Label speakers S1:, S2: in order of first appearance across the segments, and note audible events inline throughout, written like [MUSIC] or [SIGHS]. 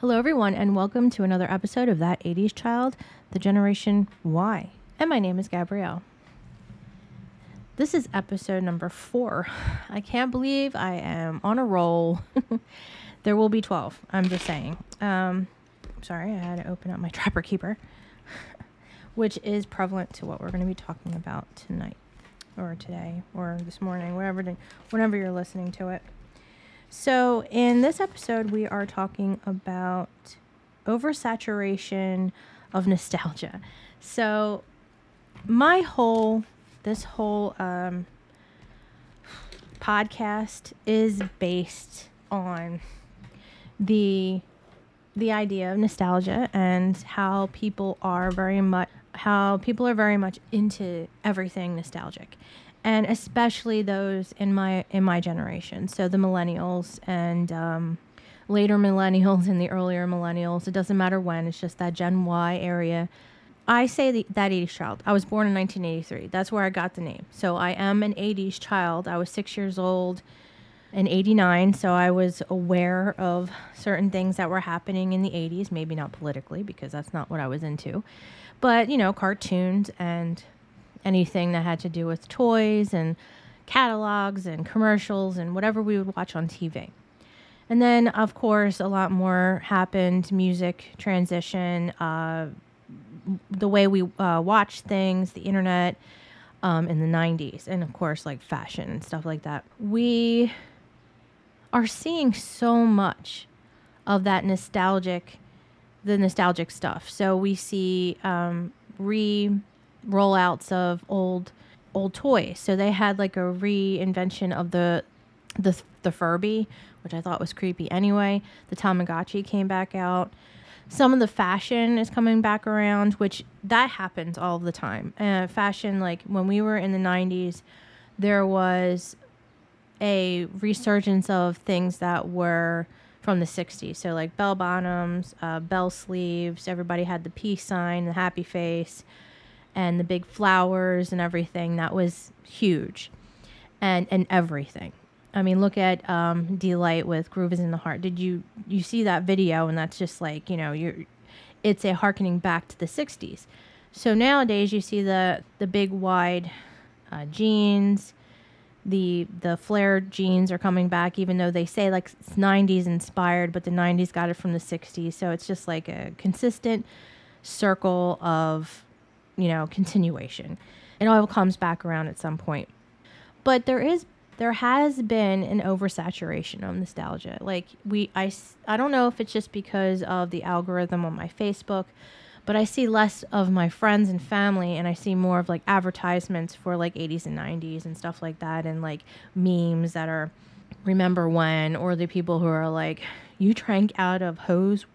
S1: Hello, everyone, and welcome to another episode of That 80s Child, the Generation Y. And my name is Gabrielle. This is episode number four. [SIGHS] I can't believe I am on a roll. [LAUGHS] there will be 12, I'm just saying. Um, sorry, I had to open up my [LAUGHS] Trapper Keeper, [LAUGHS] which is prevalent to what we're going to be talking about tonight, or today, or this morning, whatever, whenever you're listening to it. So, in this episode, we are talking about oversaturation of nostalgia. So, my whole, this whole um, podcast is based on the the idea of nostalgia and how people are very much how people are very much into everything nostalgic and especially those in my in my generation. So the millennials and um, later millennials and the earlier millennials. It doesn't matter when. It's just that Gen Y area. I say the, that 80s child. I was born in 1983. That's where I got the name. So I am an 80s child. I was six years old in 89. So I was aware of certain things that were happening in the 80s. Maybe not politically, because that's not what I was into. But, you know, cartoons and anything that had to do with toys and catalogs and commercials and whatever we would watch on TV. And then, of course, a lot more happened music transition, uh, the way we uh, watch things, the internet um, in the 90s, and of course, like fashion and stuff like that. We are seeing so much of that nostalgic, the nostalgic stuff. So we see um, re rollouts of old old toys. So they had like a reinvention of the the the Furby, which I thought was creepy anyway. The Tamagotchi came back out. Some of the fashion is coming back around, which that happens all the time. Uh, fashion, like when we were in the 90s, there was a resurgence of things that were from the 60s. So, like bell bottoms, uh, bell sleeves, everybody had the peace sign, the happy face and the big flowers and everything. That was huge, and and everything. I mean, look at um, Deee-Lite with "Groove Is in the Heart." Did you you see that video? And that's just like you know, you're it's a harkening back to the '60s. So nowadays, you see the the big wide uh, jeans. The the flared jeans are coming back, even though they say like it's '90s inspired, but the '90s got it from the '60s. So it's just like a consistent circle of you know, continuation. It all comes back around at some point. But there is there has been an oversaturation of nostalgia. Like we I I don't know if it's just because of the algorithm on my Facebook, but I see less of my friends and family and I see more of like advertisements for like 80s and 90s and stuff like that and like memes that are remember when or the people who are like you drank out of hose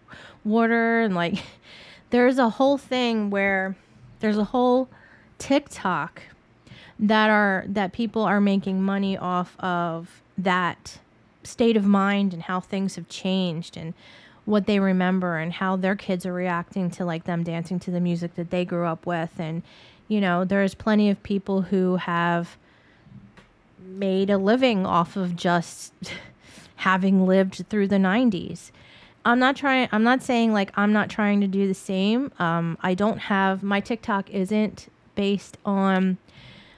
S1: water and like [LAUGHS] there's a whole thing where there's a whole TikTok that are that people are making money off of that state of mind and how things have changed and what they remember and how their kids are reacting to like them dancing to the music that they grew up with. And you know there's plenty of people who have made a living off of just [LAUGHS] having lived through the 90s I'm not trying. I'm not saying like I'm not trying to do the same. Um, I don't have my TikTok isn't based on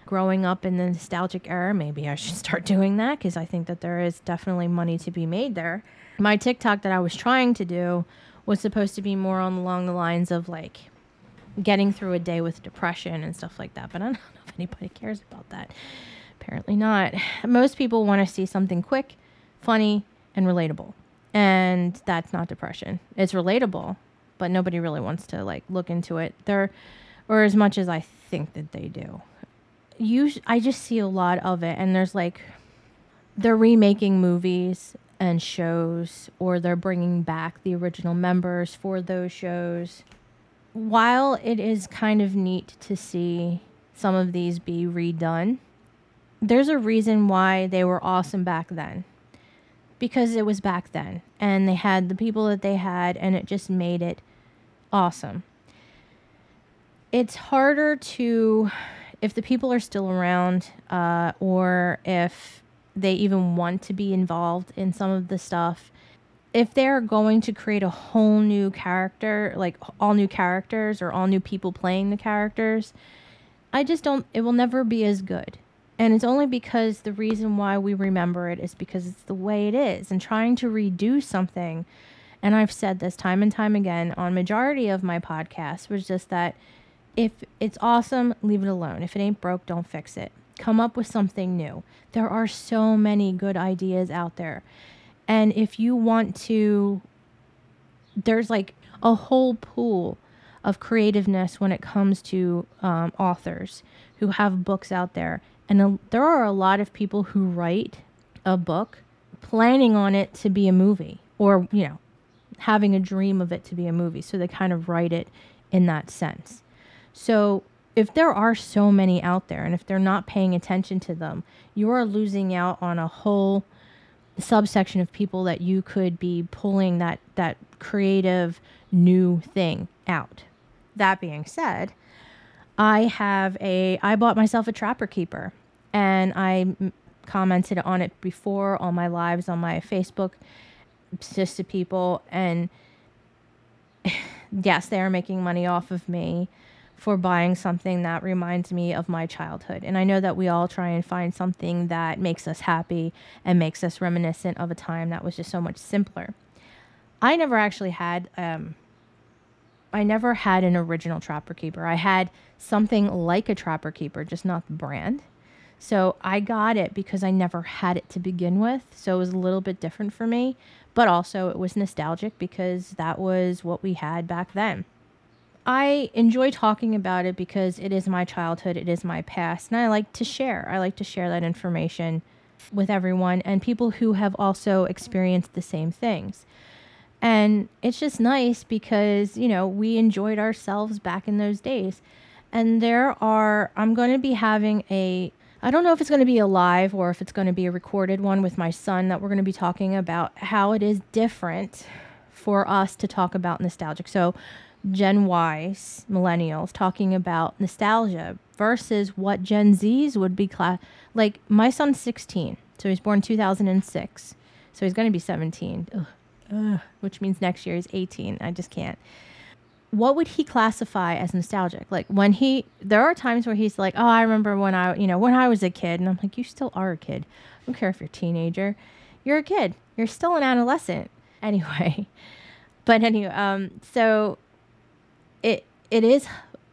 S1: growing up in the nostalgic era. Maybe I should [LAUGHS] start doing that because I think that there is definitely money to be made there. My TikTok that I was trying to do was supposed to be more on along the lines of like getting through a day with depression and stuff like that. But I don't [LAUGHS] know if anybody cares about that. Apparently not. Most people want to see something quick, funny, and relatable and that's not depression. It's relatable, but nobody really wants to like look into it. There, or as much as I think that they do. You, I just see a lot of it, and there's like, they're remaking movies and shows, or they're bringing back the original members for those shows. While it is kind of neat to see some of these be redone, there's a reason why they were awesome back then because it was back then and they had the people that they had and it just made it awesome. It's harder to, if the people are still around uh, or if they even want to be involved in some of the stuff, if they're going to create a whole new character, like all new characters or all new people playing the characters, I just don't, it will never be as good. And it's only because the reason why we remember it is because it's the way it is. And trying to redo something, and I've said this time and time again on majority of my podcasts, was just that if it's awesome, leave it alone. If it ain't broke, don't fix it. Come up with something new. There are so many good ideas out there. And if you want to, there's like a whole pool of creativeness when it comes to um, authors who have books out there. And a, there are a lot of people who write a book planning on it to be a movie or, you know, having a dream of it to be a movie. So they kind of write it in that sense. So if there are so many out there and if they're not paying attention to them, you are losing out on a whole subsection of people that you could be pulling that that creative new thing out. That being said, I have a I bought myself a trapper keeper and I commented on it before on my lives on my Facebook just to people and [SIGHS] yes, they are making money off of me for buying something that reminds me of my childhood. And I know that we all try and find something that makes us happy and makes us reminiscent of a time that was just so much simpler. I never actually had um, I never had an original Trapper Keeper. I had something like a Trapper Keeper, just not the brand. So I got it because I never had it to begin with. So it was a little bit different for me, but also it was nostalgic because that was what we had back then. I enjoy talking about it because it is my childhood, it is my past, and I like to share. I like to share that information with everyone and people who have also experienced the same things. And it's just nice because, you know, we enjoyed ourselves back in those days. And there are, I'm going to be having a, I don't know if it's going to be a live or if it's going to be a recorded one with my son that we're going to be talking about how it is different for us to talk about nostalgic. So, Gen Ys, millennials, talking about nostalgia versus what Gen Zs would be class. Like my son's 16, so he's born 2006, so he's going to be 17, Ugh. Ugh. which means next year he's 18. I just can't. What would he classify as nostalgic? Like when he, there are times where he's like, "Oh, I remember when I, you know, when I was a kid," and I'm like, "You still are a kid. I don't care if you're a teenager. You're a kid. You're still an adolescent." [LAUGHS] Anyway, but anyway, um, so it it is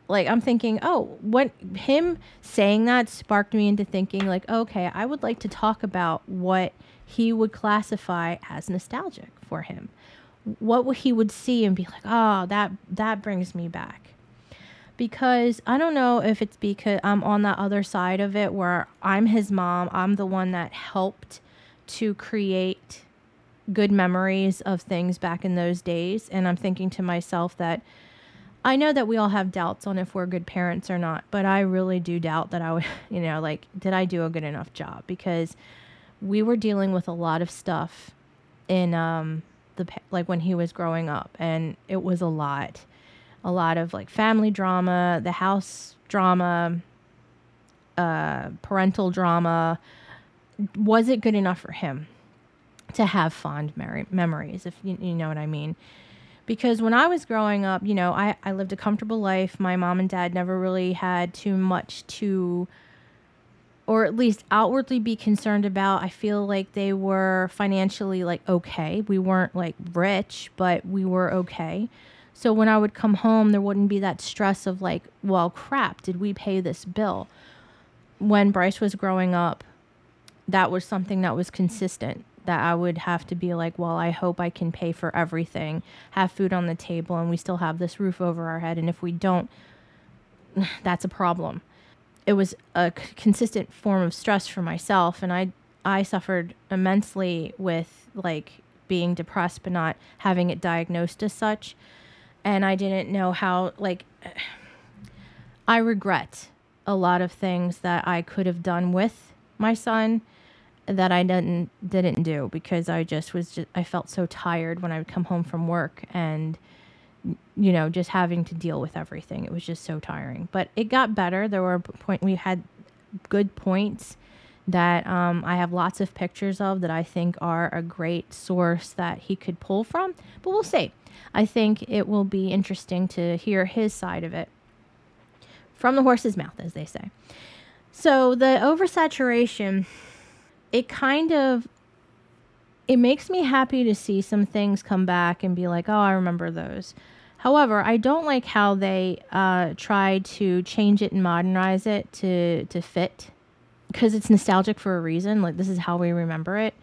S1: like I'm thinking, oh, what him saying that sparked me into thinking like, okay, I would like to talk about what he would classify as nostalgic for him. What he would see and be like, oh, that that brings me back. Because I don't know if it's because I'm on that other side of it where I'm his mom, I'm the one that helped to create good memories of things back in those days and I'm thinking to myself that I know that we all have doubts on if we're good parents or not, but I really do doubt that I would, [LAUGHS] you know, like, did I do a good enough job? Because we were dealing with a lot of stuff in, um, the, like when he was growing up, and it was a lot. A lot of like family drama, the house drama, uh, parental drama. Was it good enough for him to have fond mer- memories, if you, you know what I mean? because when I was growing up, you know, I, I lived a comfortable life. My mom and dad never really had too much to, or at least outwardly be concerned about. I feel like they were financially like okay. We weren't like rich, but we were okay. So when I would come home, there wouldn't be that stress of like, well, crap, did we pay this bill? When Bryce was growing up, that was something that was consistent that I would have to be like, well, I hope I can pay for everything, have food on the table, and we still have this roof over our head. And if we don't, [SIGHS] that's a problem. It was a c- consistent form of stress for myself, and I I suffered immensely with like being depressed, but not having it diagnosed as such. And I didn't know how like [SIGHS] I regret a lot of things that I could have done with my son that I didn't didn't do because I just was just I felt so tired when I would come home from work and you know just having to deal with everything. It was just so tiring. But it got better. There were point we had good points that um, I have lots of pictures of that I think are a great source that he could pull from. But we'll see. I think it will be interesting to hear his side of it from the horse's mouth, as they say. So the oversaturation, it kind of it makes me happy to see some things come back and be like, oh, I remember those. However, I don't like how they uh, try to change it and modernize it to to fit because it's nostalgic for a reason. Like this is how we remember it.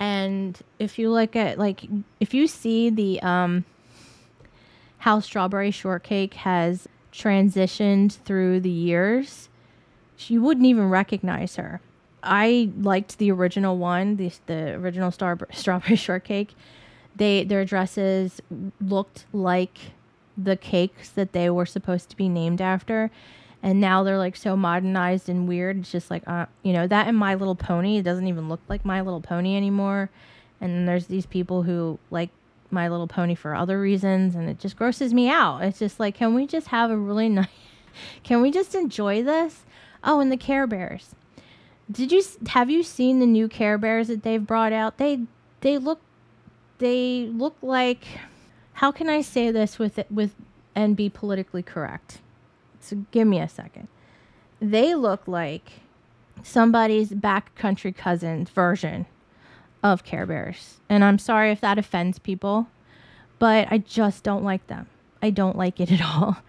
S1: And if you look at like if you see the um, how strawberry shortcake has transitioned through the years, you wouldn't even recognize her. I liked the original one, the the original star, strawberry [LAUGHS] shortcake. They their dresses looked like the cakes that they were supposed to be named after, and now they're like so modernized and weird. It's just like uh, you know that and My Little Pony. It doesn't even look like My Little Pony anymore. And then there's these people who like My Little Pony for other reasons, and it just grosses me out. It's just like, can we just have a really [LAUGHS] nice? Can we just enjoy this? Oh, and the Care Bears did you have you seen the new Care Bears that they've brought out? They they look they look like how can I say this with with and be politically correct? So give me a second. They look like somebody's backcountry cousin's version of Care Bears. And I'm sorry if that offends people, but I just don't like them. I don't like it at all [LAUGHS]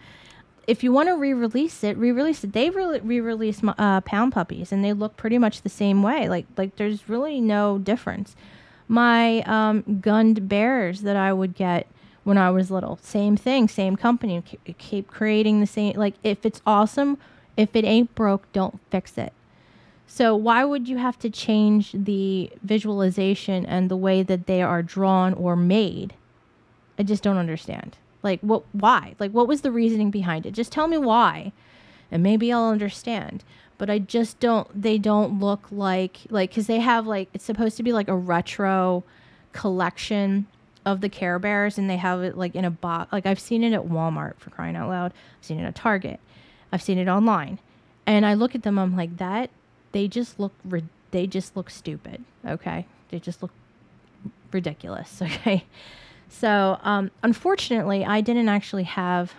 S1: if you want to re-release it, re-release it. They re- re-released uh, Pound Puppies, and they look pretty much the same way. Like like there's really no difference. My um, Gund bears that I would get when I was little, same thing, same company. Keep creating the same. Like if it's awesome, if it ain't broke, don't fix it. So why would you have to change the visualization and the way that they are drawn or made? I just don't understand. Like what why? Like what was the reasoning behind it? Just tell me why. And maybe I'll understand. But I just don't they don't look like like cuz they have like it's supposed to be like a retro collection of the Care Bears and they have it like in a box. Like I've seen it at Walmart for crying out loud. I've seen it at Target. I've seen it online. And I look at them I'm like that they just look they just look stupid, okay? They just look ridiculous, [LAUGHS] okay? So, um, unfortunately, I didn't actually have.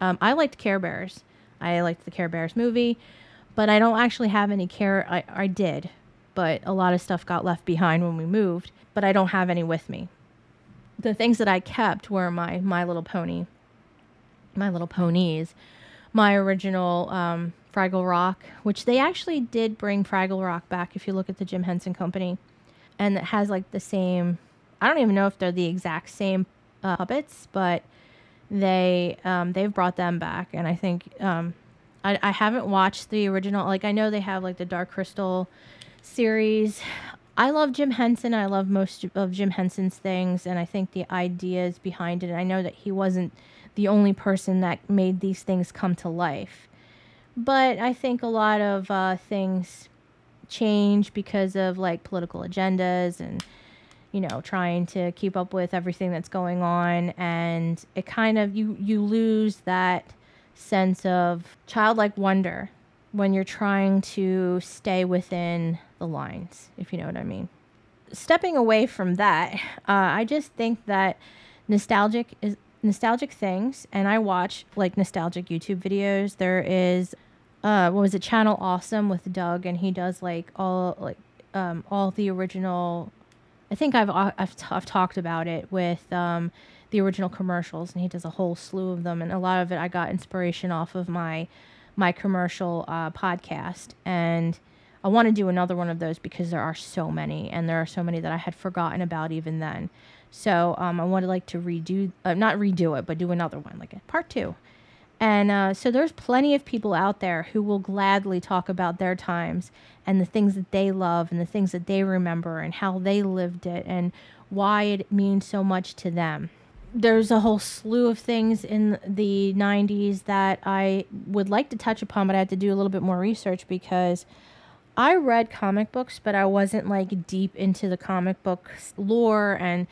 S1: Um, I liked Care Bears. I liked the Care Bears movie, but I don't actually have any Care. I, I did, but a lot of stuff got left behind when we moved. But I don't have any with me. The things that I kept were my My Little Pony, My Little Ponies, my original um, Fraggle Rock, which they actually did bring Fraggle Rock back. If you look at the Jim Henson Company, and it has like the same I don't even know if they're the exact same uh, puppets, but they um, they've brought them back, and I think um, I, I haven't watched the original. Like I know they have like the Dark Crystal series. I love Jim Henson. I love most of Jim Henson's things, and I think the ideas behind it. I know that he wasn't the only person that made these things come to life, but I think a lot of uh, things change because of like political agendas and you know, trying to keep up with everything that's going on and it kind of you you lose that sense of childlike wonder when you're trying to stay within the lines, if you know what I mean. Stepping away from that, uh, I just think that nostalgic is nostalgic things, and I watch like nostalgic YouTube videos. There is, uh, what was it, Channel Awesome with Doug, and he does like all like um, all the original I think I've uh, I've, t- I've talked about it with um, the original commercials, and he does a whole slew of them, and a lot of it I got inspiration off of my my commercial uh, podcast, and I want to do another one of those because there are so many, and there are so many that I had forgotten about even then. So um, I would like to redo, uh, not redo it, but do another one, like a part two. And uh, so there's plenty of people out there who will gladly talk about their times and the things that they love and the things that they remember and how they lived it and why it means so much to them. There's a whole slew of things in the 90s that I would like to touch upon, but I had to do a little bit more research because I read comic books, but I wasn't like deep into the comic book lore and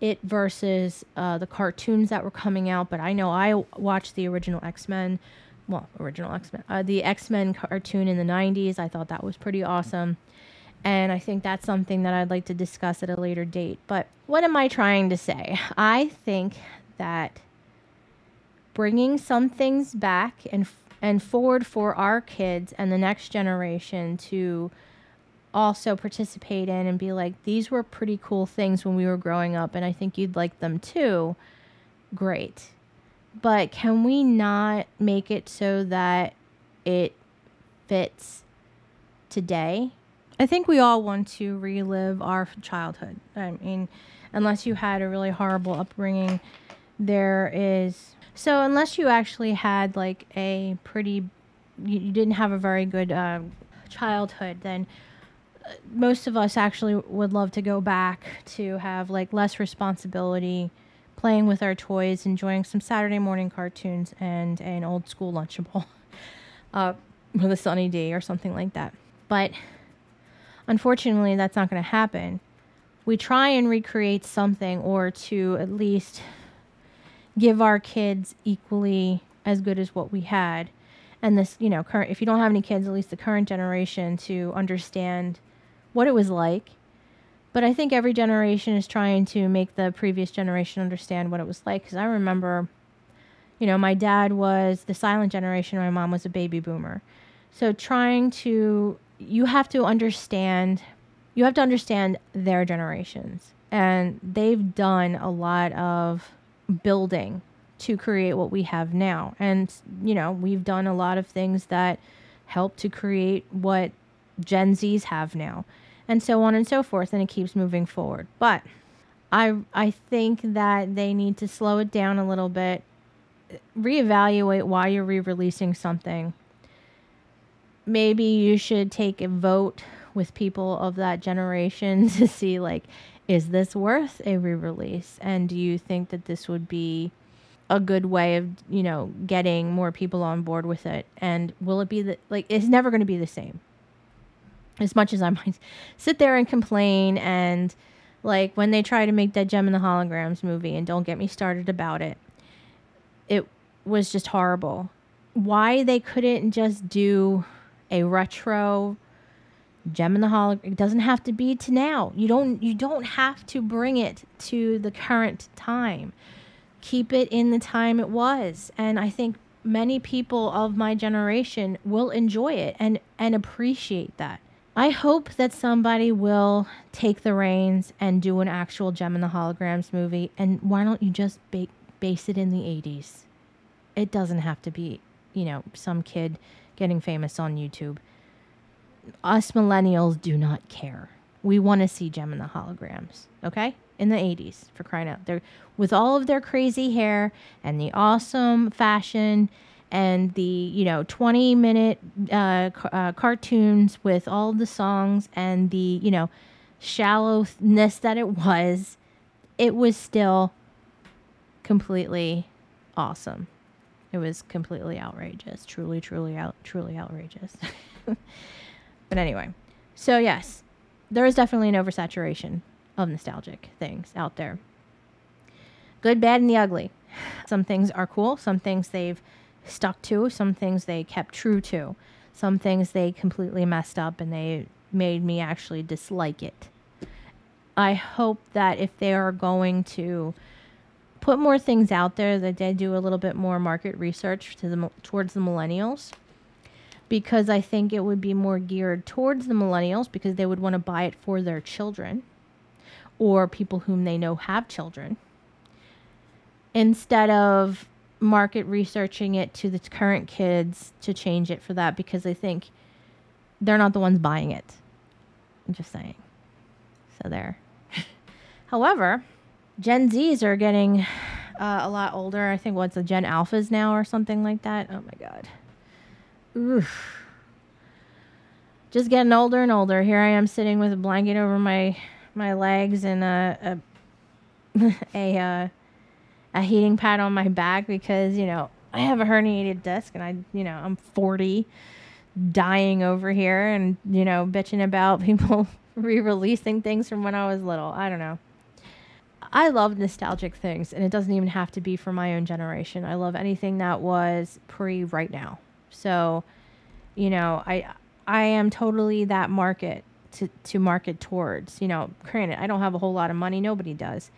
S1: it versus uh, the cartoons that were coming out. But I know I watched the original X Men well, original X Men, uh, the X Men cartoon in the 90s. I thought that was pretty awesome. And I think that's something that I'd like to discuss at a later date. But what am I trying to say? I think that bringing some things back and and forward for our kids and the next generation to also participate in and be like these were pretty cool things when we were growing up and I think you'd like them too. Great. But can we not make it so that it fits today? I think we all want to relive our childhood. I mean, unless you had a really horrible upbringing, there is. So, unless you actually had like a pretty, you, didn't have a very good uh, childhood, then uh, most of us actually would love to go back to have like less responsibility, playing with our toys, enjoying some Saturday morning cartoons, and an old school Lunchable [LAUGHS] uh, with a Sunny D or something like that. But unfortunately, that's not going to happen. We try and recreate something or to at least give our kids equally as good as what we had. And this, you know, current, if you don't have any kids, at least the current generation to understand what it was like. But I think every generation is trying to make the previous generation understand what it was like. Because I remember, you know, my dad was the silent generation, my mom was a baby boomer. So trying to you have to understand you have to understand their generations and they've done a lot of building to create what we have now. And you know we've done a lot of things that help to create what gen z's have now and so on and so forth and it keeps moving forward. But i i think that they need to slow it down a little bit reevaluate why you're re-releasing something. Maybe you should take a vote with people of that generation [LAUGHS] to see like is this worth a re-release? And do you think that this would be a good way of you know getting more people on board with it? And will it be the like it's never going to be the same. As much as i [LAUGHS] might sit there and complain and like when they try to make that Jem and the holograms movie and don't get me started about it it was just horrible. Why they couldn't just do a retro Jem in the hologram. It doesn't have to be to now. You don't you don't have to bring it to the current time. Keep it in the time it was. And I think many people of my generation will enjoy it and and appreciate that. I hope that somebody will take the reins and do an actual Jem in the Holograms movie. And why don't you just ba- base it in the 80s? It doesn't have to be, you know, some kid getting famous on YouTube. Us millennials do not care. We want to see Jem and the holograms, okay? In the 80s, for crying out. They're with all of their crazy hair and the awesome fashion and the, you know, 20 minute uh, uh, cartoons with all the songs and the, you know, shallowness that it was, it was still completely awesome. It was completely outrageous. Truly, truly out truly outrageous. [LAUGHS] but anyway. So yes, there is definitely an oversaturation of nostalgic things out there. Good, bad, and the ugly. Some things are cool, some things they've stuck to, some things they kept true to, some things they completely messed up and they made me actually dislike it. I hope that if they are going to put more things out there that they do a little bit more market research to the towards the millennials because I think it would be more geared towards the millennials because they would want to buy it for their children or people whom they know have children instead of market researching it to the current kids to change it for that because I think they're not the ones buying it. I'm just saying. So there. [LAUGHS] However, Gen Zs are getting uh, a lot older. I think what's the Gen Alphas now or something like that. Oh my god. Oof. Just getting older and older. Here I am sitting with a blanket over my my legs and a a [LAUGHS] a, uh, a heating pad on my back because you know I have a herniated disc and I you know I'm 40, dying over here and you know bitching about [LAUGHS] people re-releasing things from when I was little. I don't know. I love nostalgic things, and it doesn't even have to be for my own generation. I love anything that was pre right now. So, you know, I I am totally that market to to market towards. You know, granted, I don't have a whole lot of money. Nobody does.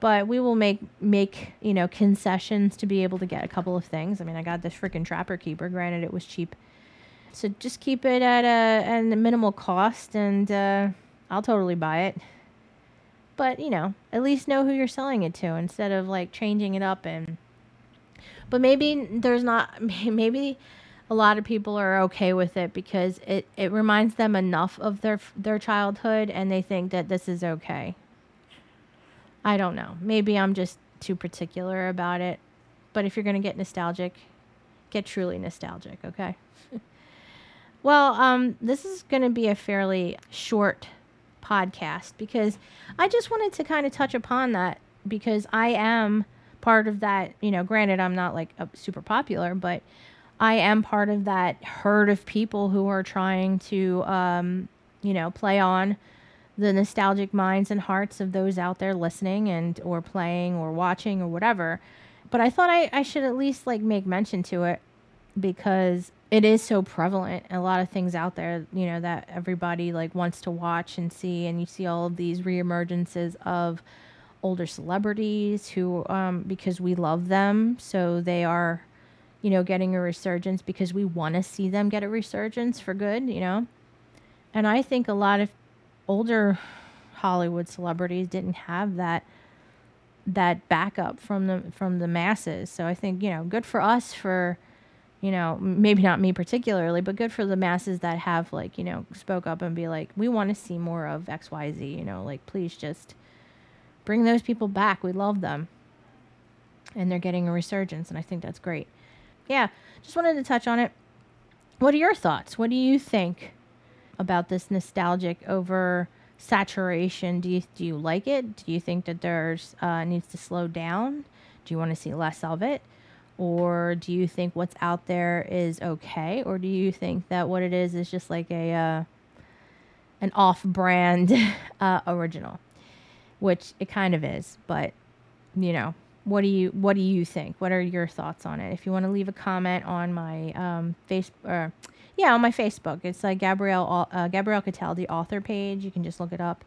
S1: But we will make make you know concessions to be able to get a couple of things. I mean, I got this freaking Trapper Keeper. Granted, it was cheap, so just keep it at a at a minimal cost, and uh, I'll totally buy it. But you know, at least know who you're selling it to instead of like changing it up and. But maybe there's not. [LAUGHS] Maybe a lot of people are okay with it because it, it reminds them enough of their their childhood and they think that this is okay. I don't know. Maybe I'm just too particular about it. But if you're going to get nostalgic, get truly nostalgic, okay? [LAUGHS] well, um, this is going to be a fairly short podcast because I just wanted to kind of touch upon that because I am part of that. You know, granted, I'm not like super popular, but I am part of that herd of people who are trying to, um, you know, play on the nostalgic minds and hearts of those out there listening and or playing or watching or whatever. But I thought I, I should at least like make mention to it because it is so prevalent. A lot of things out there, you know, that everybody like wants to watch and see, and you see all of these reemergences of older celebrities who, um, because we love them, so they are, you know, getting a resurgence because we want to see them get a resurgence for good, you know. And I think a lot of older Hollywood celebrities didn't have that that backup from the from the masses. So I think you know, good for us for you know, maybe not me particularly, but good for the masses that have like you know spoke up and be like, we want to see more of X Y Z. You know, like please just bring those people back. We love them, and they're getting a resurgence, and I think that's great. Yeah, just wanted to touch on it. What are your thoughts? What do you think about this nostalgic over saturation. Do you do you like it? Do you think that there's uh, needs to slow down? Do you want to see less of it? Or do you think what's out there is okay? Or do you think that what it is is just like a uh, an off-brand [LAUGHS] uh, original, which it kind of is. But you know, what do you what do you think? What are your thoughts on it? If you want to leave a comment on my um, face or yeah, on my Facebook. It's like Gabrielle uh, Gabrielle Cataldi author page. You can just look it up.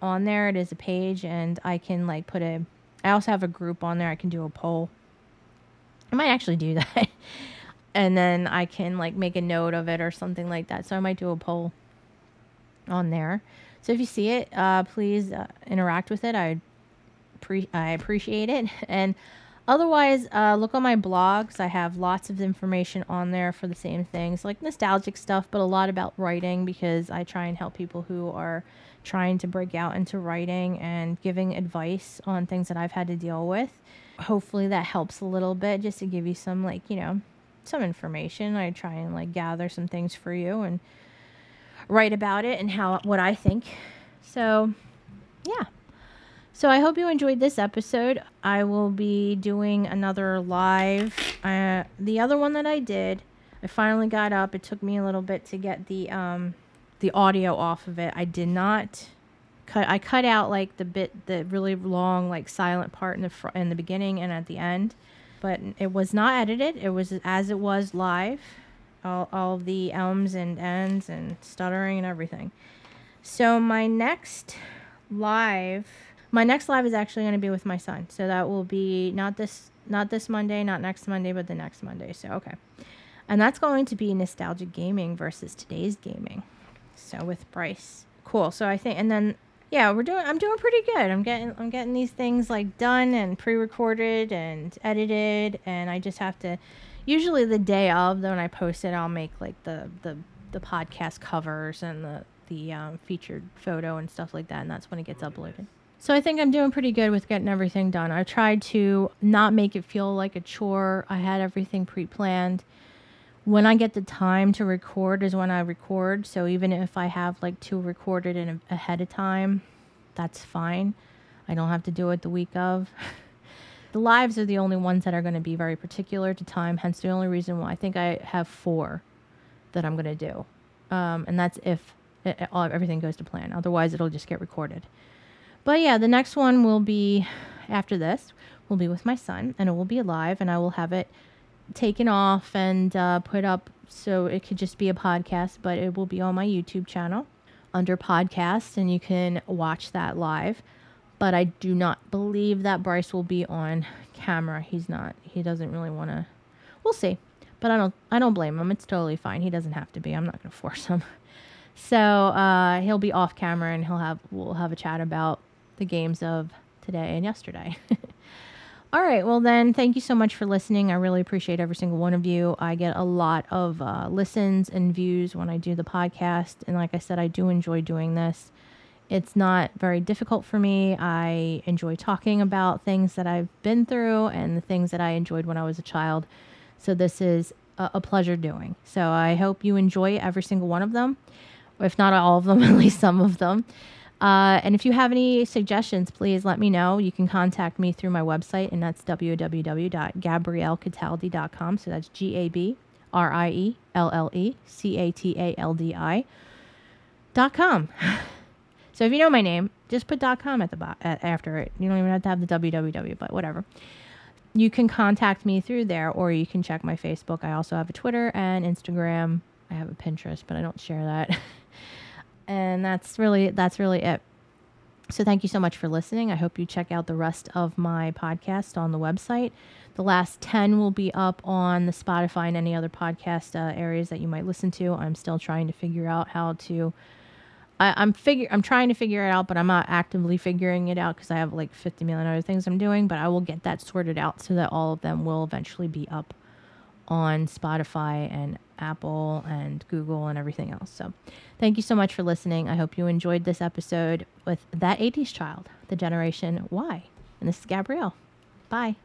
S1: On there, it is a page, and I can like put a. I also have a group on there. I can do a poll. I might actually do [LAUGHS] that, and then I can like make a note of it or something like that. So I might do a poll on there. So if you see it, uh, please uh, interact with it. I pre- I appreciate it, [LAUGHS] and Otherwise, uh, look on my blogs. I have lots of information on there for the same things, like nostalgic stuff, but a lot about writing because I try and help people who are trying to break out into writing and giving advice on things that I've had to deal with. Hopefully, that helps a little bit just to give you some, like, you know, some information. I try and, like, gather some things for you and write about it and how, what I think. So, yeah. So I hope you enjoyed this episode. I will be doing another live. Uh, the other one that I did, I finally got up. It took me a little bit to get the um, the audio off of it. I did not cut. I cut out like the bit, the really long like silent part in the fr- in the beginning and at the end, but it was not edited. It was as it was live. All all the elms and ends and stuttering and everything. So my next live my next live is actually going to be with my son. So that will be not this not this Monday, not next Monday, but the next Monday. So okay. And that's going to be nostalgic gaming versus today's gaming. So with Bryce. Cool. So I think and then yeah, we're doing I'm doing pretty good. I'm getting I'm getting these things like done and pre-recorded and edited and I just have to usually the day of when I post it I'll make like the the the podcast covers and the the um, featured photo and stuff like that and that's when it gets uploaded. So I think I'm doing pretty good with getting everything done. I tried to not make it feel like a chore. I had everything pre-planned. When I get the time to record is when I record. So even if I have like two recorded in a, ahead of time, that's fine. I don't have to do it the week of. [LAUGHS] the lives are the only ones that are going to be very particular to time. Hence the only reason why I think I have four that I'm going to do. Um, and that's if it, it, everything goes to plan. Otherwise, it'll just get recorded. But yeah, the next one will be after this, will be with my son, and it will be live, and I will have it taken off and uh, put up so it could just be a podcast, but it will be on my YouTube channel under podcast and you can watch that live. But I do not believe that Bryce will be on camera. He's not. He doesn't really want to. We'll see. But I don't I don't blame him. It's totally fine. He doesn't have to be. I'm not going to force him. [LAUGHS] So, uh, he'll be off camera and he'll have we'll have a chat about the games of today and yesterday. [LAUGHS] All right. Well, then, thank you so much for listening. I really appreciate every single one of you. I get a lot of uh, listens and views when I do the podcast. And like I said, I do enjoy doing this. It's not very difficult for me. I enjoy talking about things that I've been through and the things that I enjoyed when I was a child. So, this is a, a pleasure doing. So, I hope you enjoy every single one of them. If not all of them, [LAUGHS] at least some of them. Uh, and if you have any suggestions, please let me know. You can contact me through my website, and that's www.gabriellecataldi.com. So that's G A B R I E L L E C A T A L D I dot com. [LAUGHS] So if you know my name, just put com at the bo- at, after it. You don't even have to have the www, but whatever. You can contact me through there, or you can check my Facebook. I also have a Twitter and Instagram. I have a Pinterest, but I don't share that. [LAUGHS] and that's really that's really it. So thank you so much for listening. I hope you check out the rest of my podcast on the website. The last 10 will be up on the Spotify and any other podcast uh, areas that you might listen to. I'm still trying to figure out how to I, am figure I'm trying to figure it out, but I'm not actively figuring it out because I have like 50 million other things I'm doing. But I will get that sorted out so that all of them will eventually be up on Spotify and Apple and Google and everything else. So, thank you so much for listening. I hope you enjoyed this episode with that 80s child, the Generation Y. And this is Gabrielle. Bye.